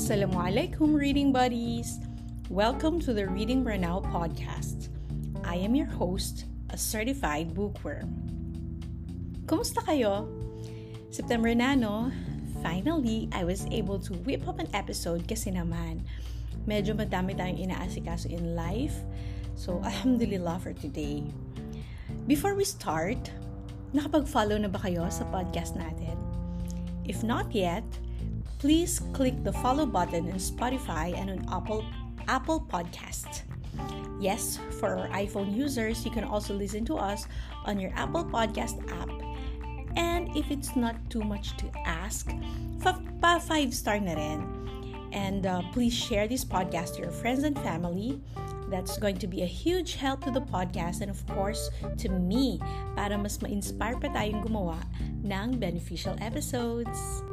Assalamualaikum, reading buddies! Welcome to the Reading Ranao podcast. I am your host, a certified bookworm. Kumusta kayo? September na, no? Finally, I was able to whip up an episode kasi naman medyo madami tayong inaasikaso in life. So, alhamdulillah for today. Before we start, nakapag-follow na ba kayo sa podcast natin? If not yet, please click the follow button on Spotify and on Apple Apple Podcast. Yes, for our iPhone users, you can also listen to us on your Apple Podcast app. And if it's not too much to ask, pa 5 star na rin. And uh, please share this podcast to your friends and family. That's going to be a huge help to the podcast and of course to me para mas ma-inspire pa tayong gumawa ng beneficial episodes.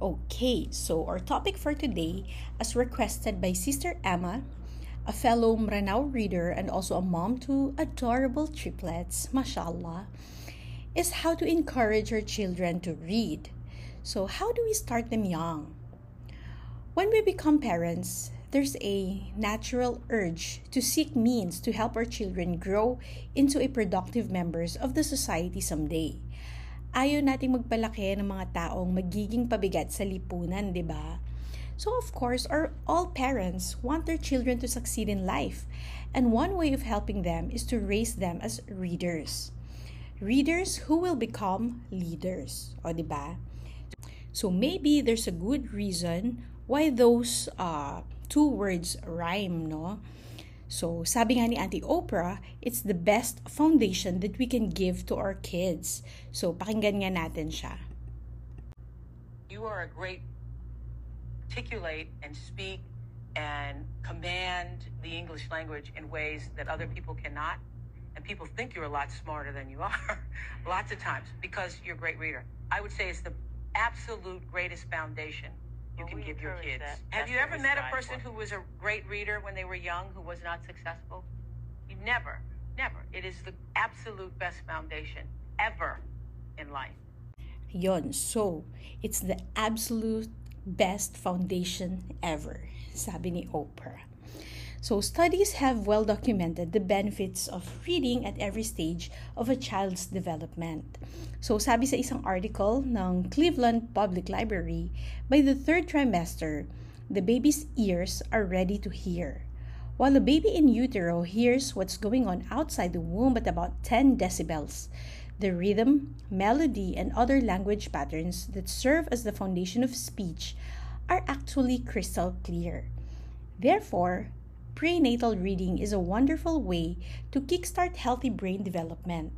Okay, so our topic for today, as requested by Sister Emma, a fellow Mranao reader and also a mom to adorable triplets, mashallah, is how to encourage our children to read. So, how do we start them young? When we become parents, there's a natural urge to seek means to help our children grow into a productive members of the society someday. Ayaw nating magpalaki ng mga taong magiging pabigat sa lipunan, di ba? So of course, our all parents want their children to succeed in life, and one way of helping them is to raise them as readers. Readers who will become leaders, o di ba? So maybe there's a good reason why those uh, two words rhyme, no? So, sabi nga ni Auntie Oprah, it's the best foundation that we can give to our kids. So, pakinggan nga natin siya. You are a great articulate and speak and command the English language in ways that other people cannot. And people think you're a lot smarter than you are, lots of times, because you're a great reader. I would say it's the absolute greatest foundation you Well, can give your kids. that. Have That's you ever met a person for. who was a great reader when they were young who was not successful? You never, never. It is the absolute best foundation ever in life. Yon, so, it's the absolute best foundation ever, sabi ni Oprah. So, studies have well documented the benefits of reading at every stage of a child's development. So, sabi sa isang article ng Cleveland Public Library, by the third trimester, the baby's ears are ready to hear. While a baby in utero hears what's going on outside the womb at about 10 decibels, the rhythm, melody, and other language patterns that serve as the foundation of speech are actually crystal clear. Therefore, prenatal reading is a wonderful way to kickstart healthy brain development.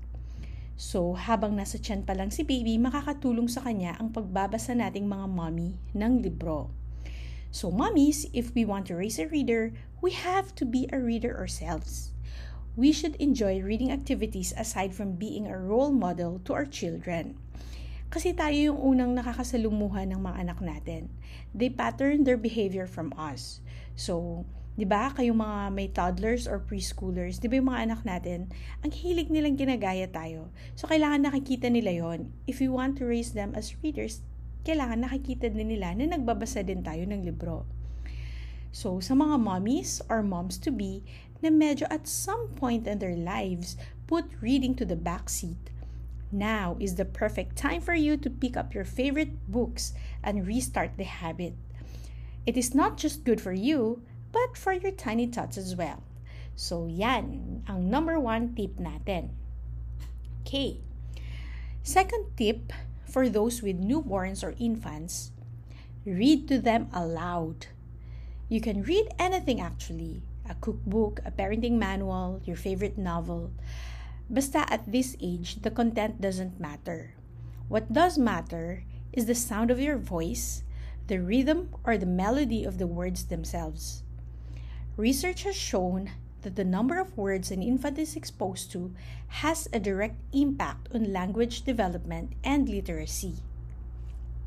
So, habang nasa tiyan pa lang si baby, makakatulong sa kanya ang pagbabasa nating mga mommy ng libro. So, mommies, if we want to raise a reader, we have to be a reader ourselves. We should enjoy reading activities aside from being a role model to our children. Kasi tayo yung unang nakakasalumuhan ng mga anak natin. They pattern their behavior from us. So, di ba, kayong mga may toddlers or preschoolers, di ba yung mga anak natin, ang hilig nilang ginagaya tayo. So, kailangan nakikita nila yon. If we want to raise them as readers, kailangan nakikita din nila na nagbabasa din tayo ng libro. So, sa mga mommies or moms-to-be na medyo at some point in their lives put reading to the backseat, now is the perfect time for you to pick up your favorite books and restart the habit. It is not just good for you, but for your tiny tots as well. So, yan ang number one tip natin. Okay. Second tip for those with newborns or infants, read to them aloud. You can read anything actually a cookbook, a parenting manual, your favorite novel. Basta at this age, the content doesn't matter. What does matter is the sound of your voice, the rhythm, or the melody of the words themselves. Research has shown that the number of words an infant is exposed to has a direct impact on language development and literacy.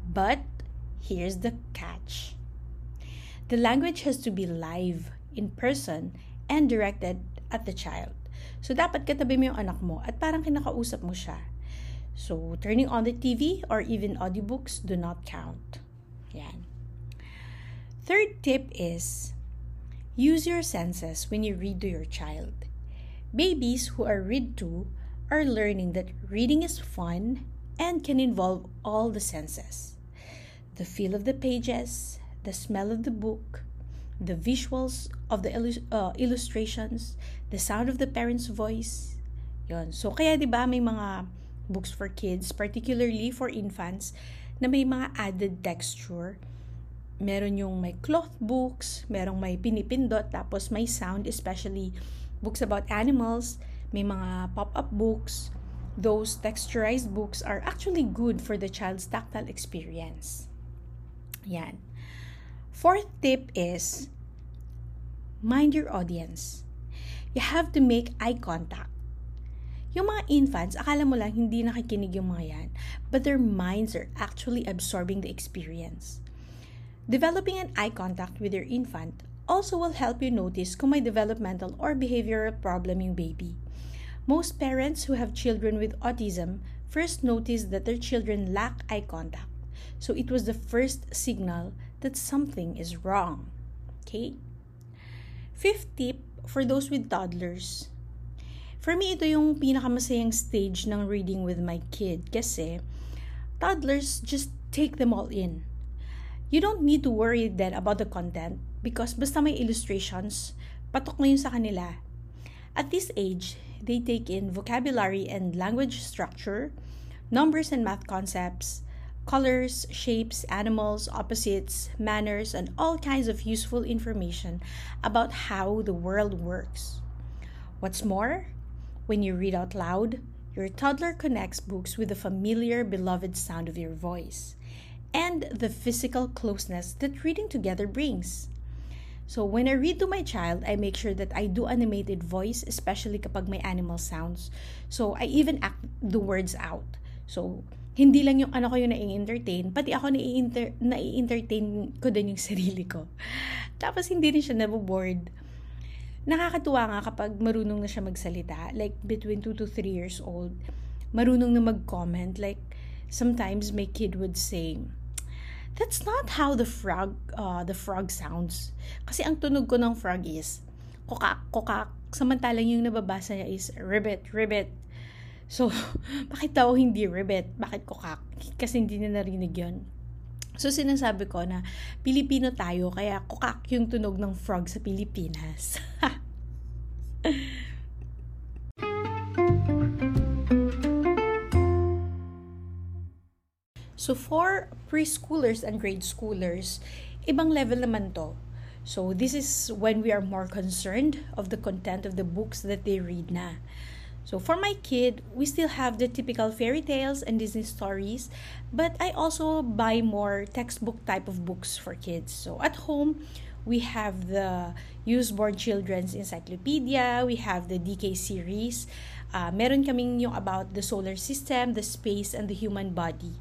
But here's the catch the language has to be live, in person, and directed at the child. So, dapat katabi mo yung anak mo at parang kinakausap mo siya. So, turning on the TV or even audiobooks do not count. Yan. Third tip is use your senses when you read to your child. Babies who are read to are learning that reading is fun and can involve all the senses the feel of the pages, the smell of the book, the visuals of the uh, illustrations, the sound of the parent's voice. Yon. So, kaya di ba may mga books for kids, particularly for infants, na may mga added texture. Meron yung may cloth books, merong may pinipindot, tapos may sound, especially books about animals, may mga pop-up books. Those texturized books are actually good for the child's tactile experience. Yan. Fourth tip is mind your audience. You have to make eye contact. Yung mga infants, akala mo lang hindi nakikinig yung mga yan, but their minds are actually absorbing the experience. Developing an eye contact with your infant also will help you notice kung may developmental or behavioral problem yung baby. Most parents who have children with autism first notice that their children lack eye contact. So it was the first signal that something is wrong. Okay? Fifth tip for those with toddlers. For me, ito yung pinakamasayang stage ng reading with my kid kasi toddlers just take them all in. You don't need to worry then about the content because basta may illustrations, patok na yun sa kanila. At this age, they take in vocabulary and language structure, numbers and math concepts, colors, shapes, animals, opposites, manners, and all kinds of useful information about how the world works. What's more, when you read out loud, your toddler connects books with the familiar, beloved sound of your voice and the physical closeness that reading together brings. So when I read to my child, I make sure that I do animated voice, especially kapag may animal sounds. So I even act the words out. So hindi lang yung anak ko yung nai-entertain, pati ako nai-entertain ko din yung sarili ko. Tapos hindi rin siya naboboard. Nakakatuwa nga kapag marunong na siya magsalita, like between 2 to 3 years old, marunong na mag-comment. Like, sometimes my kid would say, That's not how the frog, uh, the frog sounds. Kasi ang tunog ko ng frog is, kokak, kokak. Samantalang yung nababasa niya is, ribbit, ribbit, So, bakit daw hindi ribbit? Bakit kukak? Kasi hindi na narinig yon. So, sinasabi ko na Pilipino tayo, kaya kukak yung tunog ng frog sa Pilipinas. so, for preschoolers and grade schoolers, ibang level naman to. So, this is when we are more concerned of the content of the books that they read na. So for my kid, we still have the typical fairy tales and Disney stories, but I also buy more textbook type of books for kids. So at home, we have the Usborn Children's Encyclopedia, we have the DK series. Uh, meron kaming yung about the solar system, the space, and the human body.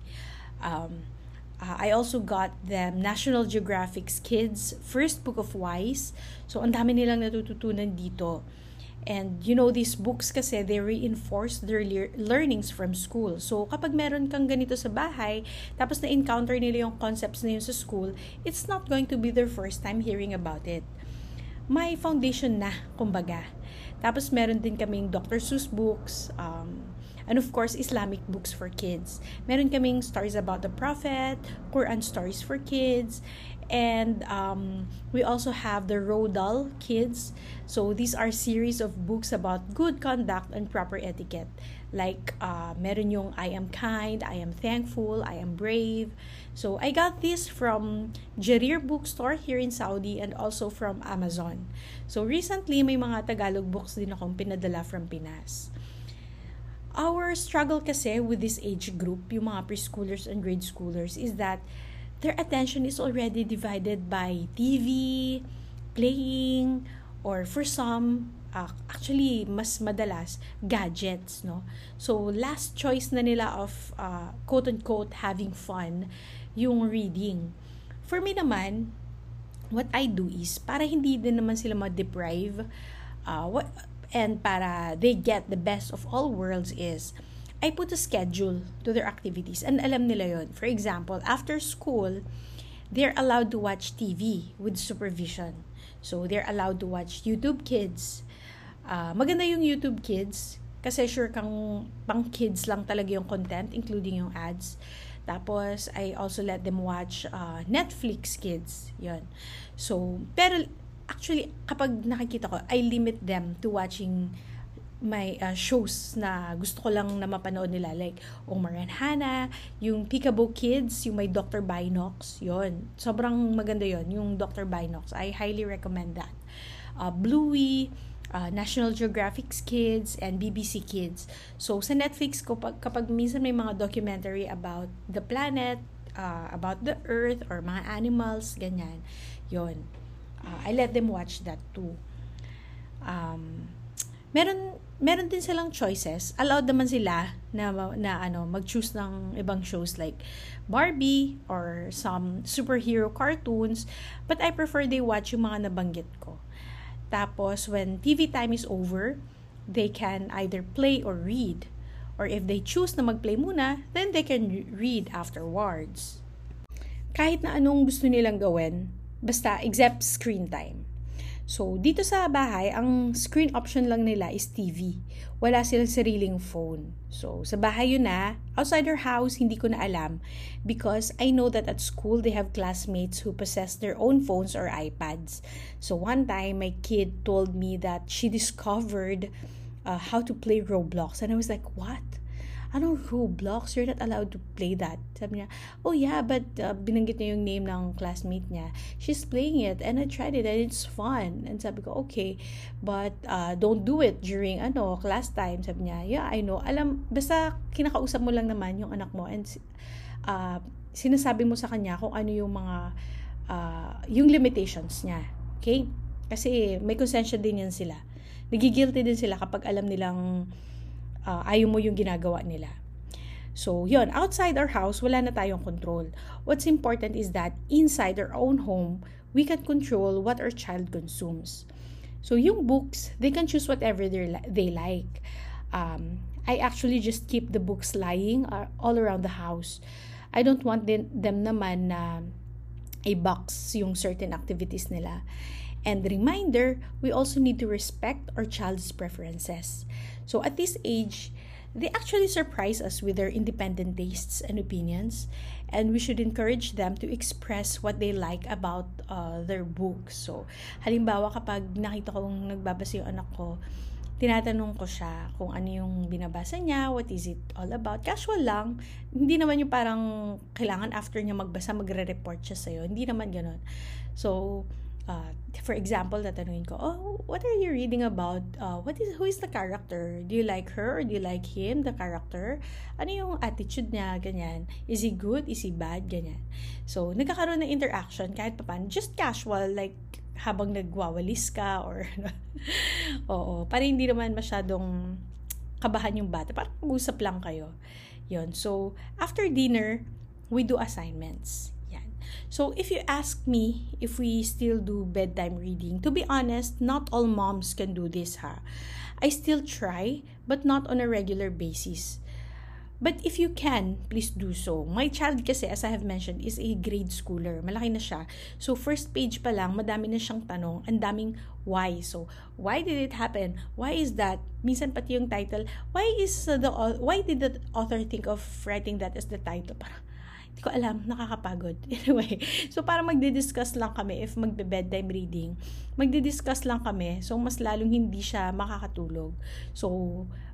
Um, uh, I also got the National Geographic's Kids First Book of Wise. So, ang dami nilang natututunan dito. And you know, these books kasi, they reinforce their le- learnings from school. So, kapag meron kang ganito sa bahay, tapos na-encounter nila yung concepts na yun sa school, it's not going to be their first time hearing about it. May foundation na, kumbaga. Tapos meron din kaming Dr. Seuss books, um, and of course, Islamic books for kids. Meron kaming stories about the Prophet, Quran stories for kids, and um, we also have the Rodal Kids. So these are series of books about good conduct and proper etiquette. Like uh, meron yung I am kind, I am thankful, I am brave. So I got this from Jarir Bookstore here in Saudi and also from Amazon. So recently may mga Tagalog books din akong pinadala from Pinas. Our struggle kasi with this age group, yung mga preschoolers and grade schoolers, is that their attention is already divided by TV, playing, or for some, uh, actually, mas madalas, gadgets, no? So, last choice na nila of, uh, quote-unquote, having fun, yung reading. For me naman, what I do is, para hindi din naman sila ma-deprive, uh, what, and para they get the best of all worlds is, I put a schedule to their activities and alam nila yon. For example, after school, they're allowed to watch TV with supervision. So, they're allowed to watch YouTube Kids. Uh, maganda yung YouTube Kids kasi sure kang pang kids lang talaga yung content, including yung ads. Tapos, I also let them watch uh, Netflix Kids. Yon. So, pero actually, kapag nakikita ko, I limit them to watching may uh, shows na gusto ko lang na mapanood nila like Omar and Hannah, yung Peekaboo Kids, yung may Dr. Binox, yon Sobrang maganda yon yung Dr. Binox. I highly recommend that. Uh, Bluey, uh, National Geographic's Kids, and BBC Kids. So, sa Netflix, kapag, kapag minsan may mga documentary about the planet, uh, about the earth, or mga animals, ganyan, yon uh, I let them watch that too. Um, meron meron din silang choices. Allowed naman sila na na ano mag-choose ng ibang shows like Barbie or some superhero cartoons, but I prefer they watch yung mga nabanggit ko. Tapos when TV time is over, they can either play or read. Or if they choose na mag-play muna, then they can read afterwards. Kahit na anong gusto nilang gawin, basta except screen time. So, dito sa bahay, ang screen option lang nila is TV. Wala silang sariling phone. So, sa bahay yun na. Outside our house, hindi ko na alam. Because I know that at school, they have classmates who possess their own phones or iPads. So, one time, my kid told me that she discovered uh, how to play Roblox. And I was like, what? Anong Roblox? You're not allowed to play that. Sabi niya, oh yeah, but uh, binanggit niya yung name ng classmate niya. She's playing it and I tried it and it's fun. And sabi ko, okay, but uh, don't do it during ano class time. Sabi niya, yeah, I know. Alam, basta kinakausap mo lang naman yung anak mo and uh, sinasabi mo sa kanya kung ano yung mga uh, yung limitations niya. Okay? Kasi may konsensya din yan sila. Nagigilty din sila kapag alam nilang uh, ayaw mo yung ginagawa nila. So, yun, outside our house, wala na tayong control. What's important is that inside our own home, we can control what our child consumes. So, yung books, they can choose whatever they like. Um, I actually just keep the books lying uh, all around the house. I don't want them, them naman na a box yung certain activities nila. And reminder, we also need to respect our child's preferences. So at this age, they actually surprise us with their independent tastes and opinions, and we should encourage them to express what they like about uh, their books. So, halimbawa kapag nakita kong nagbabasa yung anak ko, tinatanong ko siya kung ano yung binabasa niya, what is it all about. Casual lang. Hindi naman yung parang kailangan after niya magbasa, magre-report siya sa'yo. Hindi naman ganun. So, uh, for example, tatanungin ko, oh, what are you reading about? Uh, what is, who is the character? Do you like her or do you like him, the character? Ano yung attitude niya, ganyan? Is he good? Is he bad? Ganyan. So, nagkakaroon ng interaction kahit pa paano. Just casual, like, habang nagwawalis ka or, oo, para hindi naman masyadong kabahan yung bata. Parang mag-usap lang kayo. Yon. So, after dinner, we do assignments. So, if you ask me if we still do bedtime reading, to be honest, not all moms can do this, ha. I still try, but not on a regular basis. But if you can, please do so. My child kasi, as I have mentioned, is a grade schooler. Malaki na siya. So, first page pa lang, madami na siyang tanong. Ang daming why. So, why did it happen? Why is that? Minsan pati yung title, why is the, why did the author think of writing that as the title? Parang, hindi ko alam, nakakapagod. Anyway, so para magdi-discuss lang kami if magbe-bedtime reading, magdi-discuss lang kami. So mas lalong hindi siya makakatulog. So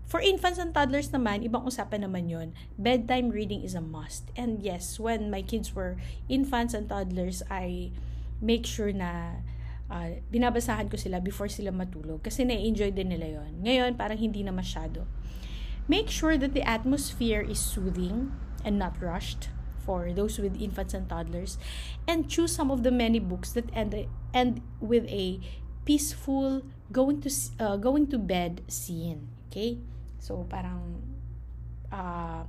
for infants and toddlers naman, ibang usapan naman 'yon. Bedtime reading is a must. And yes, when my kids were infants and toddlers, I make sure na uh, binabasahan ko sila before sila matulog kasi na-enjoy din nila yon. Ngayon, parang hindi na masyado. Make sure that the atmosphere is soothing and not rushed for those with infants and toddlers and choose some of the many books that end end with a peaceful going to uh, going to bed scene okay so parang uh,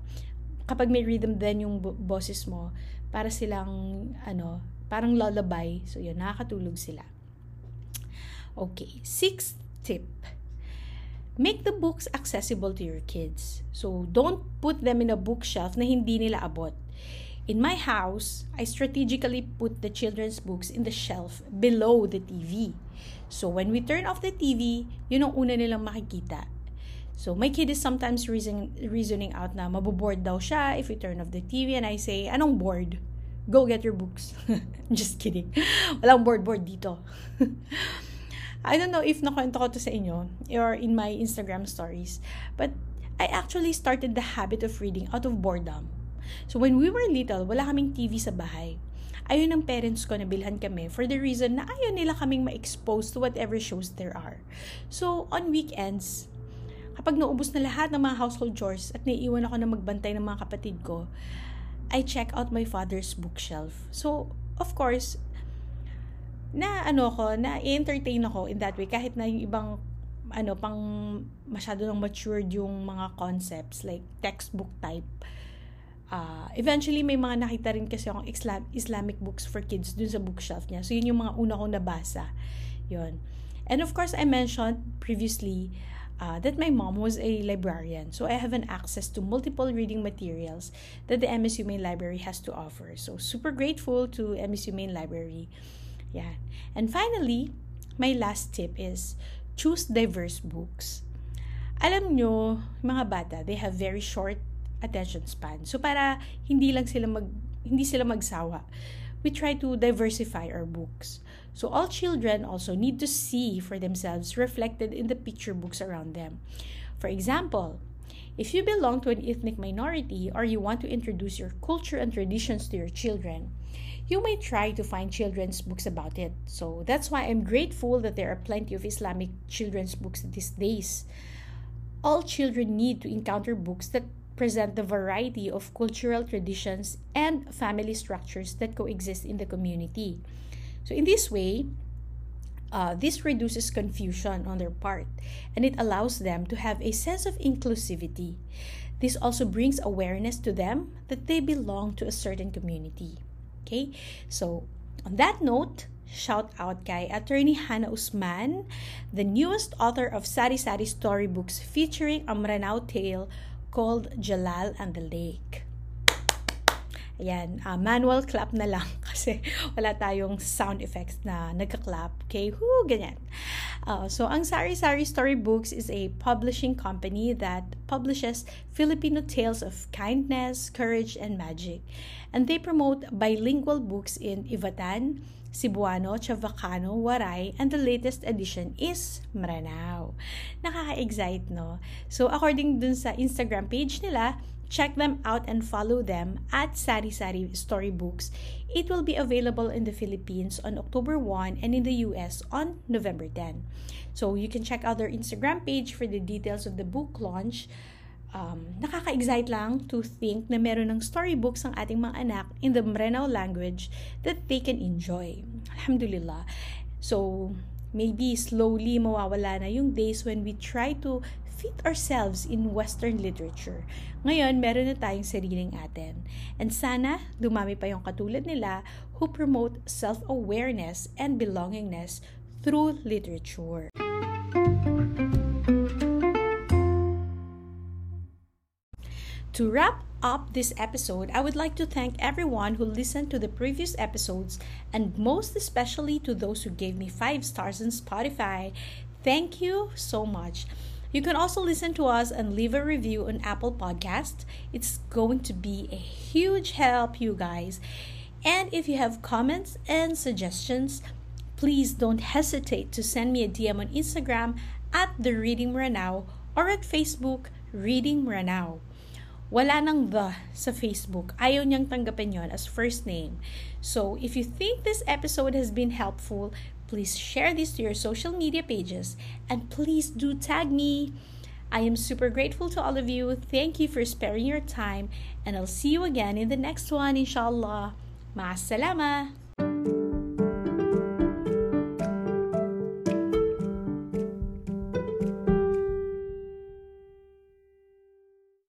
kapag may rhythm din yung boses mo para silang ano Parang lullaby. So, yun, nakakatulog sila. Okay, sixth tip. Make the books accessible to your kids. So, don't put them in a bookshelf na hindi nila abot. In my house, I strategically put the children's books in the shelf below the TV. So, when we turn off the TV, yun ang una nilang makikita. So, my kid is sometimes reason, reasoning out na maboboard daw siya if we turn off the TV and I say, anong board? Go get your books. Just kidding. Walang board-board dito. I don't know if nakwento ko to sa inyo or in my Instagram stories, but I actually started the habit of reading out of boredom. So when we were little, wala kaming TV sa bahay. Ayun ang parents ko na bilhan kami for the reason na ayaw nila kaming ma-expose to whatever shows there are. So on weekends, kapag naubos na lahat ng mga household chores at naiiwan ako na magbantay ng mga kapatid ko, I check out my father's bookshelf. So, of course, na ano ko, na entertain ako in that way kahit na yung ibang ano pang masyado nang matured yung mga concepts like textbook type. Uh, eventually may mga nakita rin kasi akong Islam, Islamic books for kids dun sa bookshelf niya. So yun yung mga una kong nabasa. Yun. And of course I mentioned previously uh, that my mom was a librarian. So I have an access to multiple reading materials that the MSU Main Library has to offer. So super grateful to MSU Main Library. Yeah. And finally, my last tip is choose diverse books. Alam nyo, mga bata, they have very short attention span. So para hindi lang sila mag hindi sila magsawa, we try to diversify our books. So all children also need to see for themselves reflected in the picture books around them. For example, if you belong to an ethnic minority or you want to introduce your culture and traditions to your children, you may try to find children's books about it. So that's why I'm grateful that there are plenty of Islamic children's books these days. All children need to encounter books that present the variety of cultural traditions and family structures that coexist in the community. So, in this way, uh, this reduces confusion on their part and it allows them to have a sense of inclusivity. This also brings awareness to them that they belong to a certain community. Okay? So, on that note, shout out kay Attorney Hannah Usman, the newest author of Sari Sari storybooks featuring a Maranao tale called Jalal and the Lake. Ayan, uh, manual clap na lang kasi wala tayong sound effects na nagka-clap. Okay, whoo, ganyan. Uh, so, ang Sari Sari Storybooks is a publishing company that publishes Filipino tales of kindness, courage, and magic. And they promote bilingual books in Ivatan, Cebuano, Chavacano, Waray, and the latest edition is Maranao. Nakaka-excite, no? So, according dun sa Instagram page nila, Check them out and follow them at Sari Sari Storybooks. It will be available in the Philippines on October 1 and in the US on November 10. So you can check out their Instagram page for the details of the book launch. Um, nakaka-excite lang to think na meron ng storybooks ang ating mga anak in the Mrenao language that they can enjoy. Alhamdulillah. So, maybe slowly mawawala na yung days when we try to fit ourselves in Western literature. Ngayon, meron na tayong sariling atin. And sana, dumami pa yung katulad nila who promote self-awareness and belongingness through literature. To wrap up this episode, I would like to thank everyone who listened to the previous episodes and most especially to those who gave me 5 stars on Spotify. Thank you so much. You can also listen to us and leave a review on Apple Podcast. It's going to be a huge help, you guys. And if you have comments and suggestions, please don't hesitate to send me a DM on Instagram at the Reading Ranao or at Facebook Reading Ranao. Wala nang the sa Facebook. Ayaw niyang tanggapin yon as first name. So, if you think this episode has been helpful, Please share this to your social media pages and please do tag me. I am super grateful to all of you. Thank you for sparing your time and I'll see you again in the next one, inshallah. Ma'as salama.